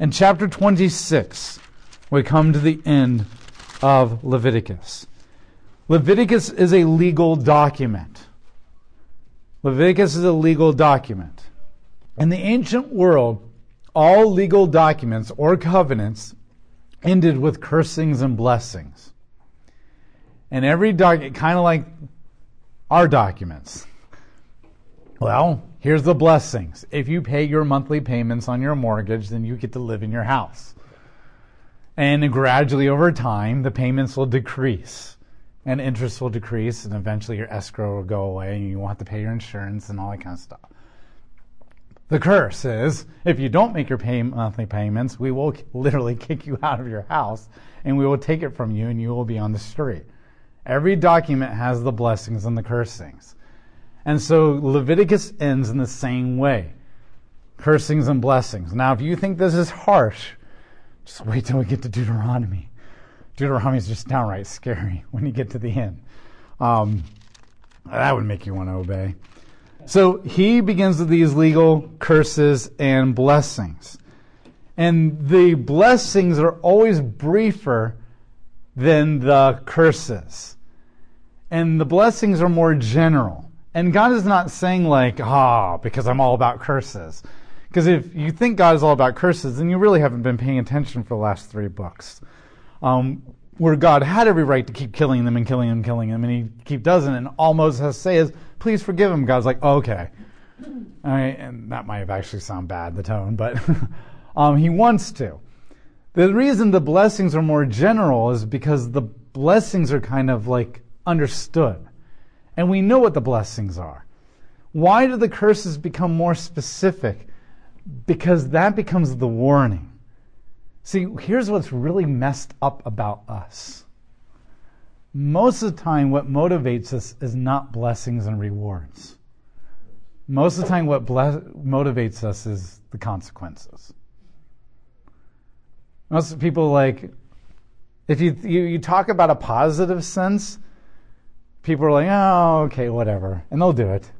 In chapter 26, we come to the end of Leviticus. Leviticus is a legal document. Leviticus is a legal document. In the ancient world, all legal documents or covenants ended with cursings and blessings. And every document, kind of like our documents. Well, here's the blessings. If you pay your monthly payments on your mortgage, then you get to live in your house. And gradually over time, the payments will decrease and interest will decrease, and eventually your escrow will go away, and you won't have to pay your insurance and all that kind of stuff. The curse is if you don't make your pay monthly payments, we will literally kick you out of your house and we will take it from you and you will be on the street. Every document has the blessings and the cursings. And so Leviticus ends in the same way cursings and blessings. Now, if you think this is harsh, just wait till we get to Deuteronomy. Deuteronomy is just downright scary when you get to the end. Um, that would make you want to obey. So he begins with these legal curses and blessings. And the blessings are always briefer than the curses. And the blessings are more general. And God is not saying, like, ah, oh, because I'm all about curses. Because if you think God is all about curses, then you really haven't been paying attention for the last three books. Um, where God had every right to keep killing them and killing them and killing them, and he keep doesn't. And all Moses has to say is, please forgive him. God's like, oh, okay. and that might have actually sound bad, the tone, but um, he wants to. The reason the blessings are more general is because the blessings are kind of like understood. And we know what the blessings are. Why do the curses become more specific? Because that becomes the warning. See, here's what's really messed up about us. Most of the time, what motivates us is not blessings and rewards. Most of the time, what motivates us is the consequences. Most people like, if you, you, you talk about a positive sense, people are like, oh, okay, whatever, and they'll do it.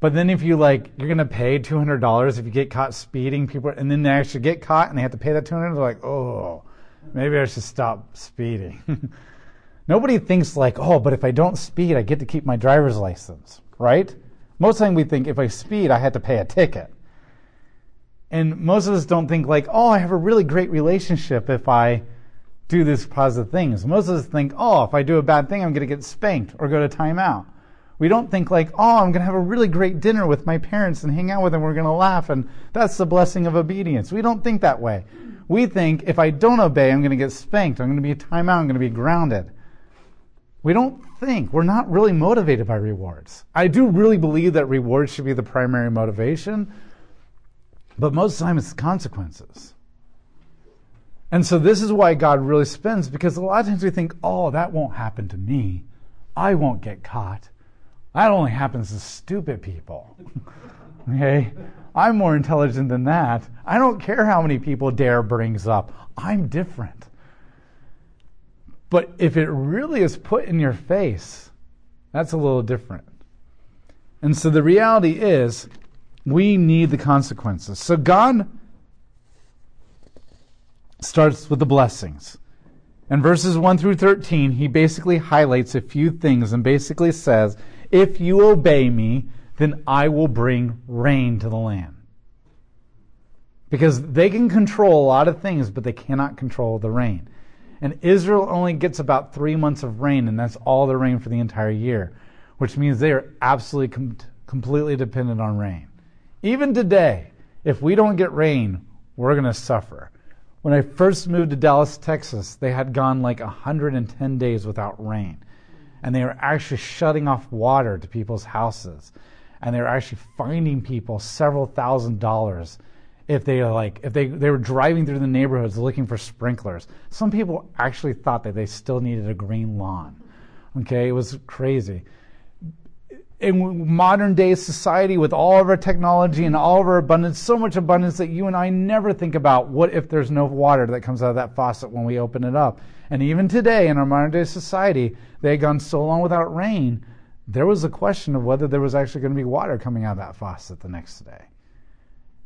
But then if you like, you're gonna pay two hundred dollars if you get caught speeding, people, and then they actually get caught and they have to pay that two hundred. They're like, oh, maybe I should stop speeding. Nobody thinks like, oh, but if I don't speed, I get to keep my driver's license, right? Most of the time we think if I speed, I had to pay a ticket. And most of us don't think like, oh, I have a really great relationship if I do these positive things. Most of us think, oh, if I do a bad thing, I'm going to get spanked or go to timeout. We don't think like, oh, I'm going to have a really great dinner with my parents and hang out with them. We're going to laugh. And that's the blessing of obedience. We don't think that way. We think if I don't obey, I'm going to get spanked. I'm going to be a timeout. I'm going to be grounded. We don't think. We're not really motivated by rewards. I do really believe that rewards should be the primary motivation, but most of the time it's consequences. And so this is why God really spends, because a lot of times we think, oh, that won't happen to me. I won't get caught. That only happens to stupid people. okay? I'm more intelligent than that. I don't care how many people Dare brings up. I'm different. But if it really is put in your face, that's a little different. And so the reality is, we need the consequences. So God starts with the blessings. In verses 1 through 13, he basically highlights a few things and basically says, if you obey me, then I will bring rain to the land. Because they can control a lot of things, but they cannot control the rain. And Israel only gets about three months of rain, and that's all the rain for the entire year, which means they are absolutely com- completely dependent on rain. Even today, if we don't get rain, we're going to suffer. When I first moved to Dallas, Texas, they had gone like 110 days without rain. And they were actually shutting off water to people's houses. And they were actually finding people several thousand dollars if they like if they they were driving through the neighborhoods looking for sprinklers. Some people actually thought that they still needed a green lawn. Okay? It was crazy in modern day society with all of our technology and all of our abundance so much abundance that you and I never think about what if there's no water that comes out of that faucet when we open it up and even today in our modern day society, they had gone so long without rain, there was a question of whether there was actually going to be water coming out of that faucet the next day.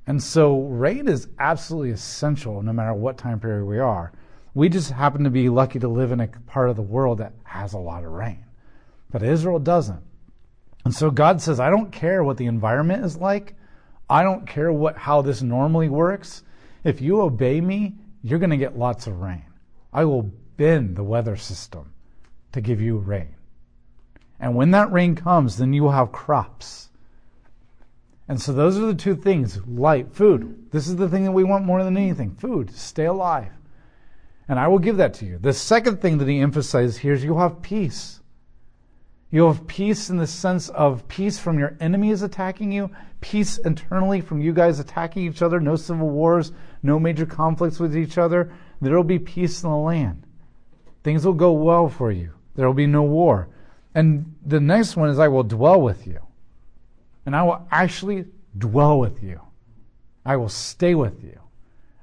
And so rain is absolutely essential no matter what time period we are. We just happen to be lucky to live in a part of the world that has a lot of rain. But Israel doesn't. And so God says, I don't care what the environment is like. I don't care what how this normally works. If you obey me, you're going to get lots of rain. I will bend the weather system to give you rain. And when that rain comes, then you will have crops. And so those are the two things light, food. This is the thing that we want more than anything food, stay alive. And I will give that to you. The second thing that he emphasizes here is you'll have peace. You'll have peace in the sense of peace from your enemies attacking you, peace internally from you guys attacking each other, no civil wars, no major conflicts with each other. There will be peace in the land. Things will go well for you. There will be no war. And the next one is I will dwell with you. And I will actually dwell with you. I will stay with you.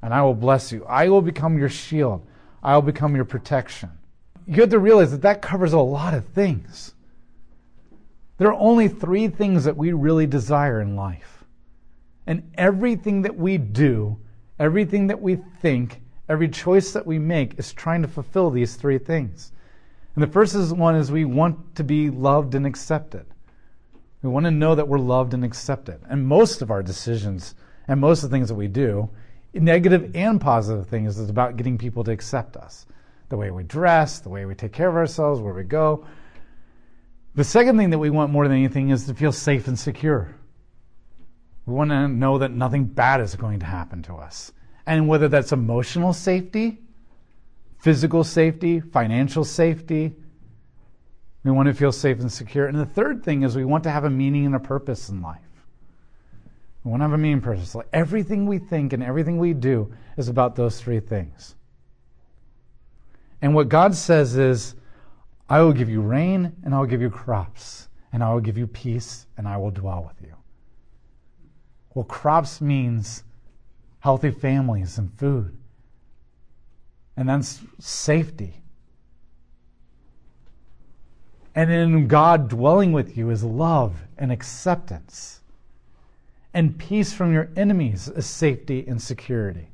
And I will bless you. I will become your shield. I will become your protection. You have to realize that that covers a lot of things. There are only three things that we really desire in life. And everything that we do, everything that we think, every choice that we make is trying to fulfill these three things. And the first is one is we want to be loved and accepted. We want to know that we're loved and accepted. And most of our decisions and most of the things that we do, negative and positive things, is about getting people to accept us. The way we dress, the way we take care of ourselves, where we go, the second thing that we want more than anything is to feel safe and secure. We want to know that nothing bad is going to happen to us. And whether that's emotional safety, physical safety, financial safety, we want to feel safe and secure. And the third thing is we want to have a meaning and a purpose in life. We want to have a meaning and purpose. Like everything we think and everything we do is about those three things. And what God says is, I will give you rain and I will give you crops, and I will give you peace and I will dwell with you. Well, crops means healthy families and food, and then safety. And in God dwelling with you is love and acceptance. And peace from your enemies is safety and security.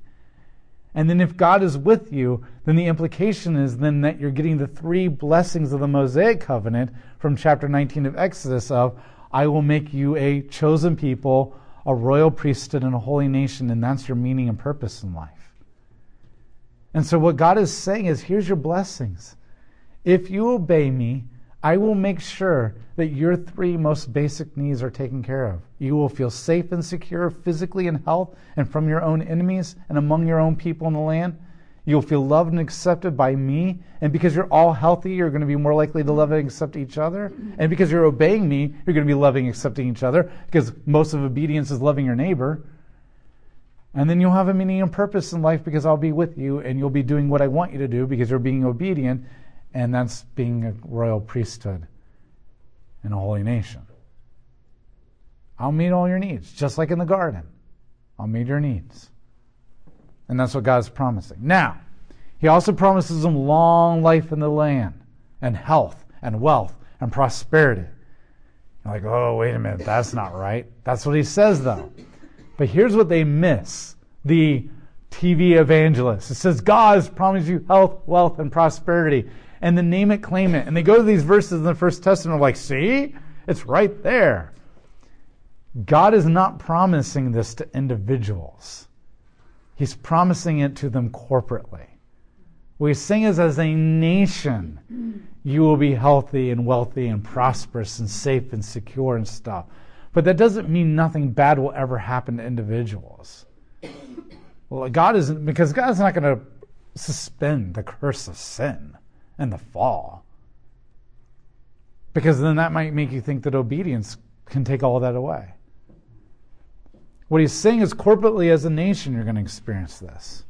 And then if God is with you, then the implication is then that you're getting the three blessings of the Mosaic covenant from chapter 19 of Exodus of I will make you a chosen people, a royal priesthood and a holy nation and that's your meaning and purpose in life. And so what God is saying is here's your blessings. If you obey me, I will make sure that your three most basic needs are taken care of. You will feel safe and secure physically in health and from your own enemies and among your own people in the land. You'll feel loved and accepted by me. And because you're all healthy, you're going to be more likely to love and accept each other. And because you're obeying me, you're going to be loving and accepting each other because most of obedience is loving your neighbor. And then you'll have a meaning and purpose in life because I'll be with you and you'll be doing what I want you to do because you're being obedient and that's being a royal priesthood and a holy nation. I'll meet all your needs, just like in the garden. I'll meet your needs. And that's what God's promising. Now, He also promises them long life in the land, and health, and wealth, and prosperity. You're like, oh, wait a minute, that's not right. That's what He says, though. But here's what they miss the TV evangelist. It says, God has promised you health, wealth, and prosperity and then name it, claim it. And they go to these verses in the First Testament, like, see, it's right there. God is not promising this to individuals. He's promising it to them corporately. We sing is as a nation, you will be healthy and wealthy and prosperous and safe and secure and stuff. But that doesn't mean nothing bad will ever happen to individuals. Well, God isn't, because God's not going to suspend the curse of sin and the fall. Because then that might make you think that obedience can take all that away. What he's saying is, corporately as a nation, you're going to experience this.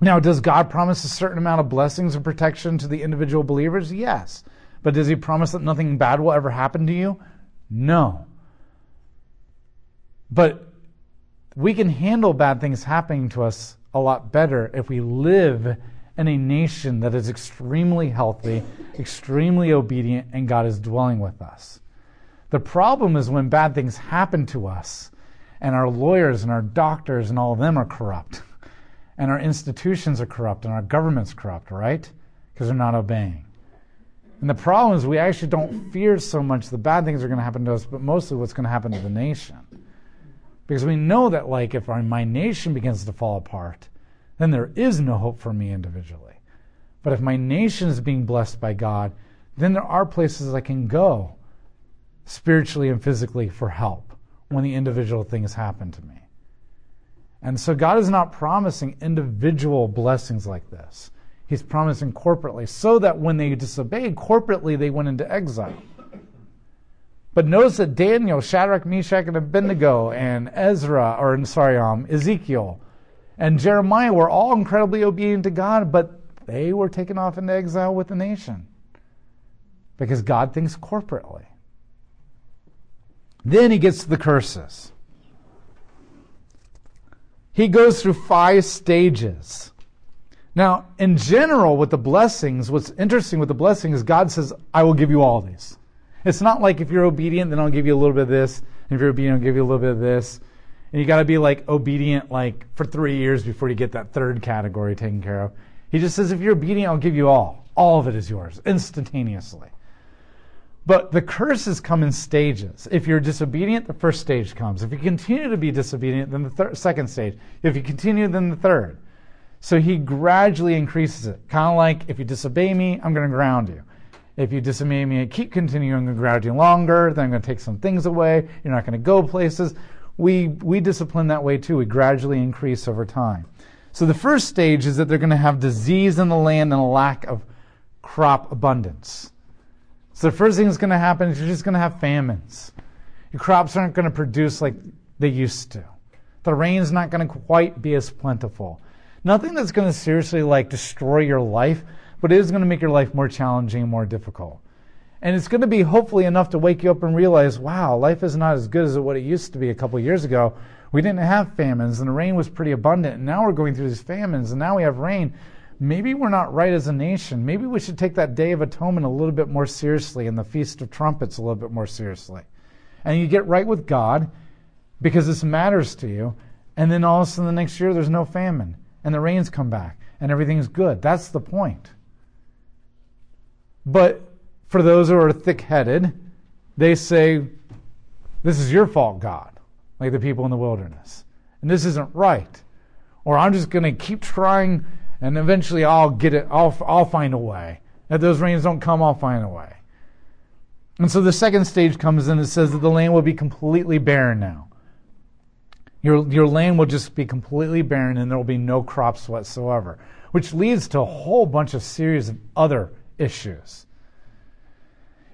Now, does God promise a certain amount of blessings and protection to the individual believers? Yes. But does he promise that nothing bad will ever happen to you? No. But we can handle bad things happening to us a lot better if we live and a nation that is extremely healthy, extremely obedient, and God is dwelling with us. The problem is when bad things happen to us and our lawyers and our doctors and all of them are corrupt. And our institutions are corrupt and our government's corrupt, right? Because they're not obeying. And the problem is we actually don't fear so much the bad things are going to happen to us, but mostly what's going to happen to the nation. Because we know that, like, if our, my nation begins to fall apart, then there is no hope for me individually. But if my nation is being blessed by God, then there are places I can go spiritually and physically for help when the individual things happen to me. And so God is not promising individual blessings like this. He's promising corporately, so that when they disobeyed corporately, they went into exile. But notice that Daniel, Shadrach, Meshach, and Abednego, and Ezra, or sorry, um, Ezekiel, and Jeremiah were all incredibly obedient to God, but they were taken off into exile with the nation because God thinks corporately. Then he gets to the curses. He goes through five stages. Now, in general, with the blessings, what's interesting with the blessings is God says, I will give you all these. It's not like if you're obedient, then I'll give you a little bit of this. And if you're obedient, I'll give you a little bit of this. And you got to be like obedient like for three years before you get that third category taken care of. He just says, if you're obedient, I'll give you all. All of it is yours instantaneously. But the curses come in stages. If you're disobedient, the first stage comes. If you continue to be disobedient, then the thir- second stage. If you continue, then the third. So he gradually increases it. Kind of like if you disobey me, I'm going to ground you. If you disobey me and keep continuing, to ground you longer. Then I'm going to take some things away. You're not going to go places. We, we discipline that way too. We gradually increase over time. So the first stage is that they're going to have disease in the land and a lack of crop abundance. So the first thing that's going to happen is you're just going to have famines. Your crops aren't going to produce like they used to. The rain's not going to quite be as plentiful. Nothing that's going to seriously like destroy your life, but it is going to make your life more challenging and more difficult. And it's going to be hopefully enough to wake you up and realize, wow, life is not as good as what it used to be a couple years ago. We didn't have famines and the rain was pretty abundant. And now we're going through these famines and now we have rain. Maybe we're not right as a nation. Maybe we should take that Day of Atonement a little bit more seriously and the Feast of Trumpets a little bit more seriously. And you get right with God because this matters to you. And then all of a sudden the next year there's no famine and the rains come back and everything's good. That's the point. But for those who are thick headed, they say, This is your fault, God, like the people in the wilderness. And this isn't right. Or I'm just going to keep trying and eventually I'll get it, I'll, I'll find a way. If those rains don't come, I'll find a way. And so the second stage comes in and says that the land will be completely barren now. Your, your land will just be completely barren and there will be no crops whatsoever, which leads to a whole bunch of series of other issues.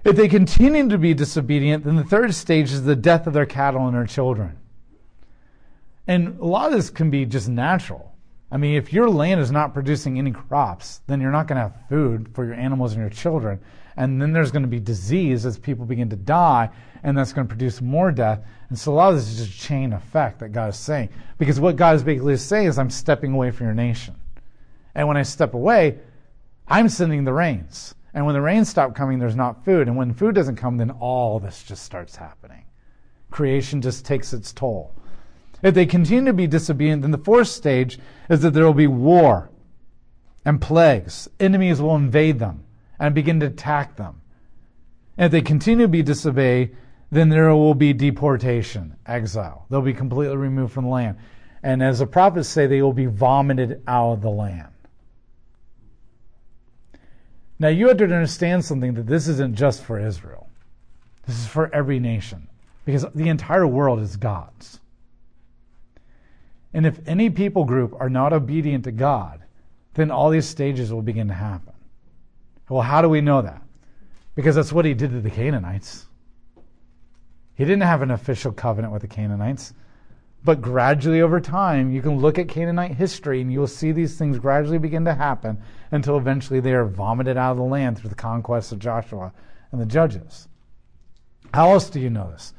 If they continue to be disobedient, then the third stage is the death of their cattle and their children. And a lot of this can be just natural. I mean, if your land is not producing any crops, then you're not going to have food for your animals and your children. And then there's going to be disease as people begin to die, and that's going to produce more death. And so a lot of this is just chain effect that God is saying. Because what God is basically saying is, I'm stepping away from your nation. And when I step away, I'm sending the rains. And when the rains stop coming, there's not food. And when food doesn't come, then all this just starts happening. Creation just takes its toll. If they continue to be disobedient, then the fourth stage is that there will be war and plagues. Enemies will invade them and begin to attack them. And if they continue to be disobey, then there will be deportation, exile. They'll be completely removed from the land. And as the prophets say, they will be vomited out of the land. Now you have to understand something that this isn't just for Israel. This is for every nation. Because the entire world is God's. And if any people group are not obedient to God, then all these stages will begin to happen. Well, how do we know that? Because that's what he did to the Canaanites. He didn't have an official covenant with the Canaanites. But gradually over time, you can look at Canaanite history and you'll see these things gradually begin to happen until eventually they are vomited out of the land through the conquest of Joshua and the judges. How else do you know this?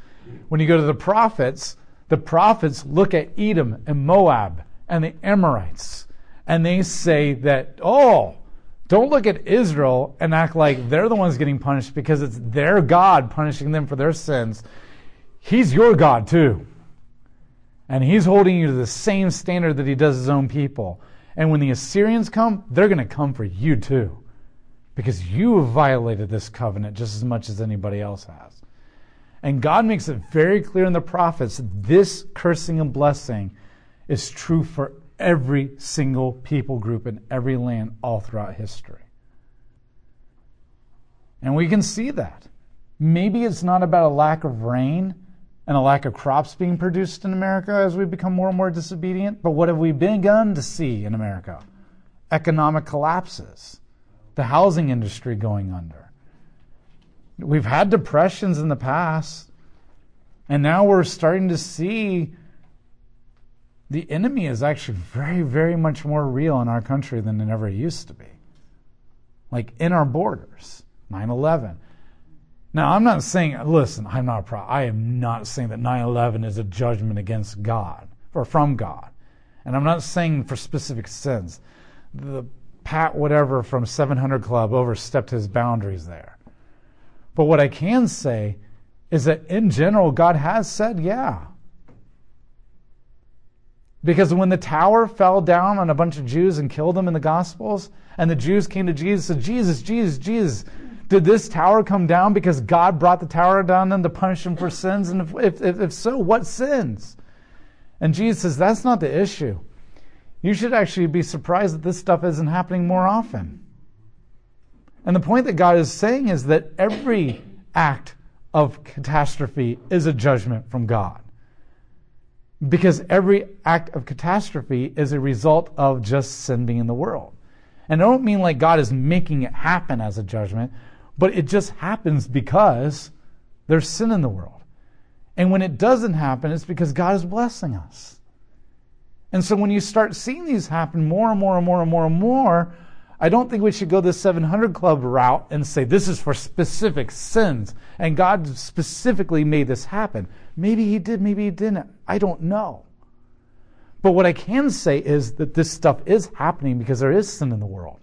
When you go to the prophets, the prophets look at Edom and Moab and the Amorites, and they say that, oh, don't look at Israel and act like they're the ones getting punished because it's their God punishing them for their sins. He's your God too. And he's holding you to the same standard that he does his own people. And when the Assyrians come, they're going to come for you too. Because you have violated this covenant just as much as anybody else has. And God makes it very clear in the prophets this cursing and blessing is true for every single people group in every land all throughout history. And we can see that. Maybe it's not about a lack of rain and a lack of crops being produced in America as we become more and more disobedient, but what have we begun to see in America? Economic collapses, the housing industry going under. We've had depressions in the past, and now we're starting to see the enemy is actually very, very much more real in our country than it ever used to be. Like in our borders, 9 11. Now, I'm not saying, listen, I'm not a pro- I am not saying that 9 11 is a judgment against God or from God. And I'm not saying for specific sins. The Pat whatever from 700 Club overstepped his boundaries there. But what I can say is that in general, God has said, yeah, because when the tower fell down on a bunch of Jews and killed them in the Gospels, and the Jews came to Jesus and said, Jesus, Jesus, Jesus, did this tower come down because God brought the tower down them to punish them for sins? And if, if, if so, what sins? And Jesus says, that's not the issue. You should actually be surprised that this stuff isn't happening more often. And the point that God is saying is that every act of catastrophe is a judgment from God because every act of catastrophe is a result of just sin being in the world. And I don't mean like God is making it happen as a judgment, but it just happens because there's sin in the world. And when it doesn't happen, it's because God is blessing us. And so when you start seeing these happen more and more and more and more and more, I don't think we should go the 700 Club route and say this is for specific sins and God specifically made this happen. Maybe He did, maybe He didn't. I don't know. But what I can say is that this stuff is happening because there is sin in the world.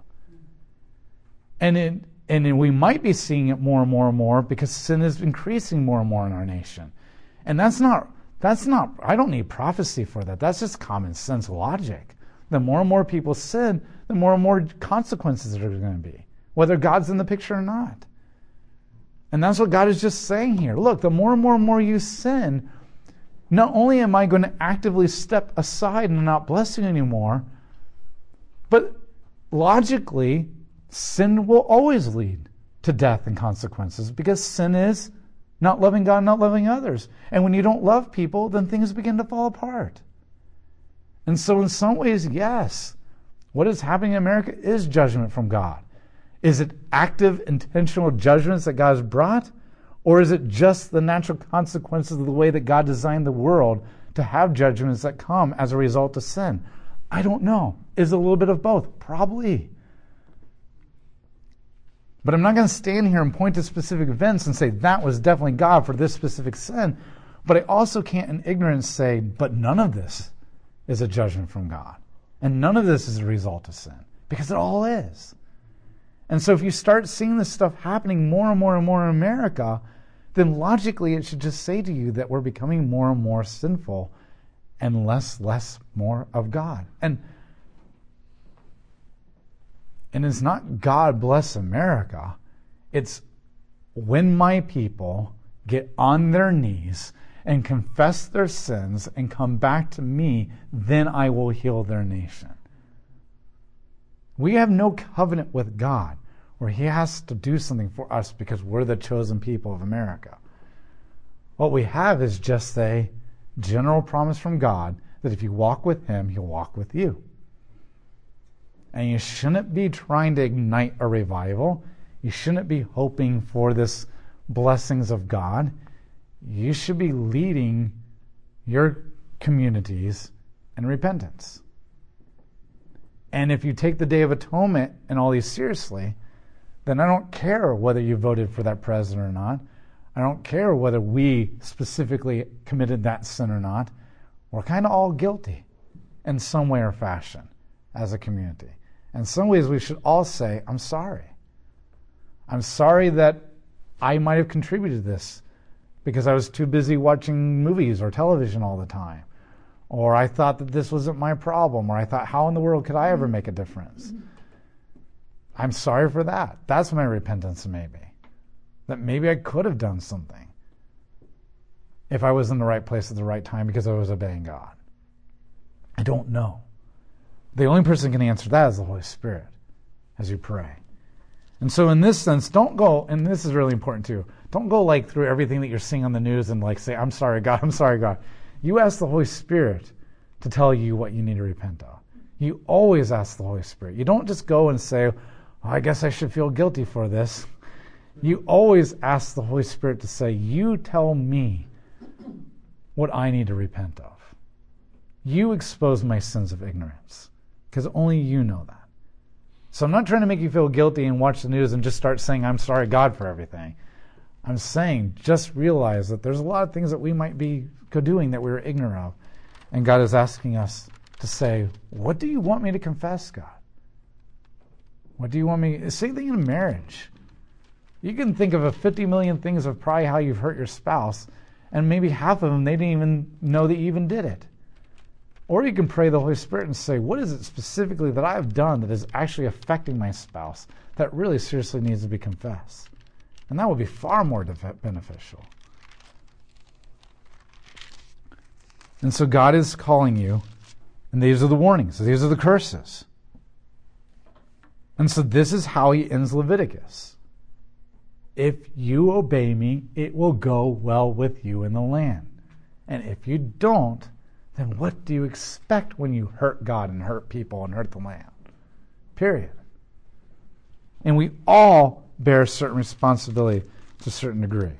And, it, and we might be seeing it more and more and more because sin is increasing more and more in our nation. And that's not, that's not, I don't need prophecy for that. That's just common sense logic. The more and more people sin, the more and more consequences there are going to be, whether God's in the picture or not. And that's what God is just saying here. Look, the more and more and more you sin, not only am I going to actively step aside and not bless you anymore, but logically, sin will always lead to death and consequences because sin is not loving God, not loving others. And when you don't love people, then things begin to fall apart. And so, in some ways, yes, what is happening in America is judgment from God. Is it active, intentional judgments that God has brought? Or is it just the natural consequences of the way that God designed the world to have judgments that come as a result of sin? I don't know. Is it a little bit of both? Probably. But I'm not going to stand here and point to specific events and say that was definitely God for this specific sin. But I also can't in ignorance say, but none of this is a judgment from God. And none of this is a result of sin, because it all is. And so if you start seeing this stuff happening more and more and more in America, then logically it should just say to you that we're becoming more and more sinful and less less more of God. And and it's not God bless America. It's when my people get on their knees and confess their sins and come back to me, then I will heal their nation. We have no covenant with God where He has to do something for us because we're the chosen people of America. What we have is just a general promise from God that if you walk with Him, He'll walk with you. And you shouldn't be trying to ignite a revival. You shouldn't be hoping for this blessings of God you should be leading your communities in repentance. And if you take the Day of Atonement and all these seriously, then I don't care whether you voted for that president or not. I don't care whether we specifically committed that sin or not. We're kind of all guilty in some way or fashion as a community. In some ways, we should all say, I'm sorry. I'm sorry that I might have contributed to this because I was too busy watching movies or television all the time. Or I thought that this wasn't my problem. Or I thought, how in the world could I ever make a difference? I'm sorry for that. That's my repentance, maybe. That maybe I could have done something if I was in the right place at the right time because I was obeying God. I don't know. The only person can answer that is the Holy Spirit as you pray. And so, in this sense, don't go, and this is really important too, don't go like through everything that you're seeing on the news and like say, I'm sorry, God, I'm sorry, God. You ask the Holy Spirit to tell you what you need to repent of. You always ask the Holy Spirit. You don't just go and say, oh, I guess I should feel guilty for this. You always ask the Holy Spirit to say, You tell me what I need to repent of. You expose my sins of ignorance because only you know that. So I'm not trying to make you feel guilty and watch the news and just start saying, I'm sorry, God, for everything. I'm saying just realize that there's a lot of things that we might be doing that we are ignorant of. And God is asking us to say, What do you want me to confess, God? What do you want me? Same thing in a marriage. You can think of a 50 million things of probably how you've hurt your spouse, and maybe half of them they didn't even know that you even did it. Or you can pray the Holy Spirit and say, What is it specifically that I have done that is actually affecting my spouse that really seriously needs to be confessed? And that will be far more beneficial. And so God is calling you, and these are the warnings, these are the curses. And so this is how he ends Leviticus. If you obey me, it will go well with you in the land. And if you don't, then what do you expect when you hurt God and hurt people and hurt the land? Period. And we all bear a certain responsibility to a certain degree.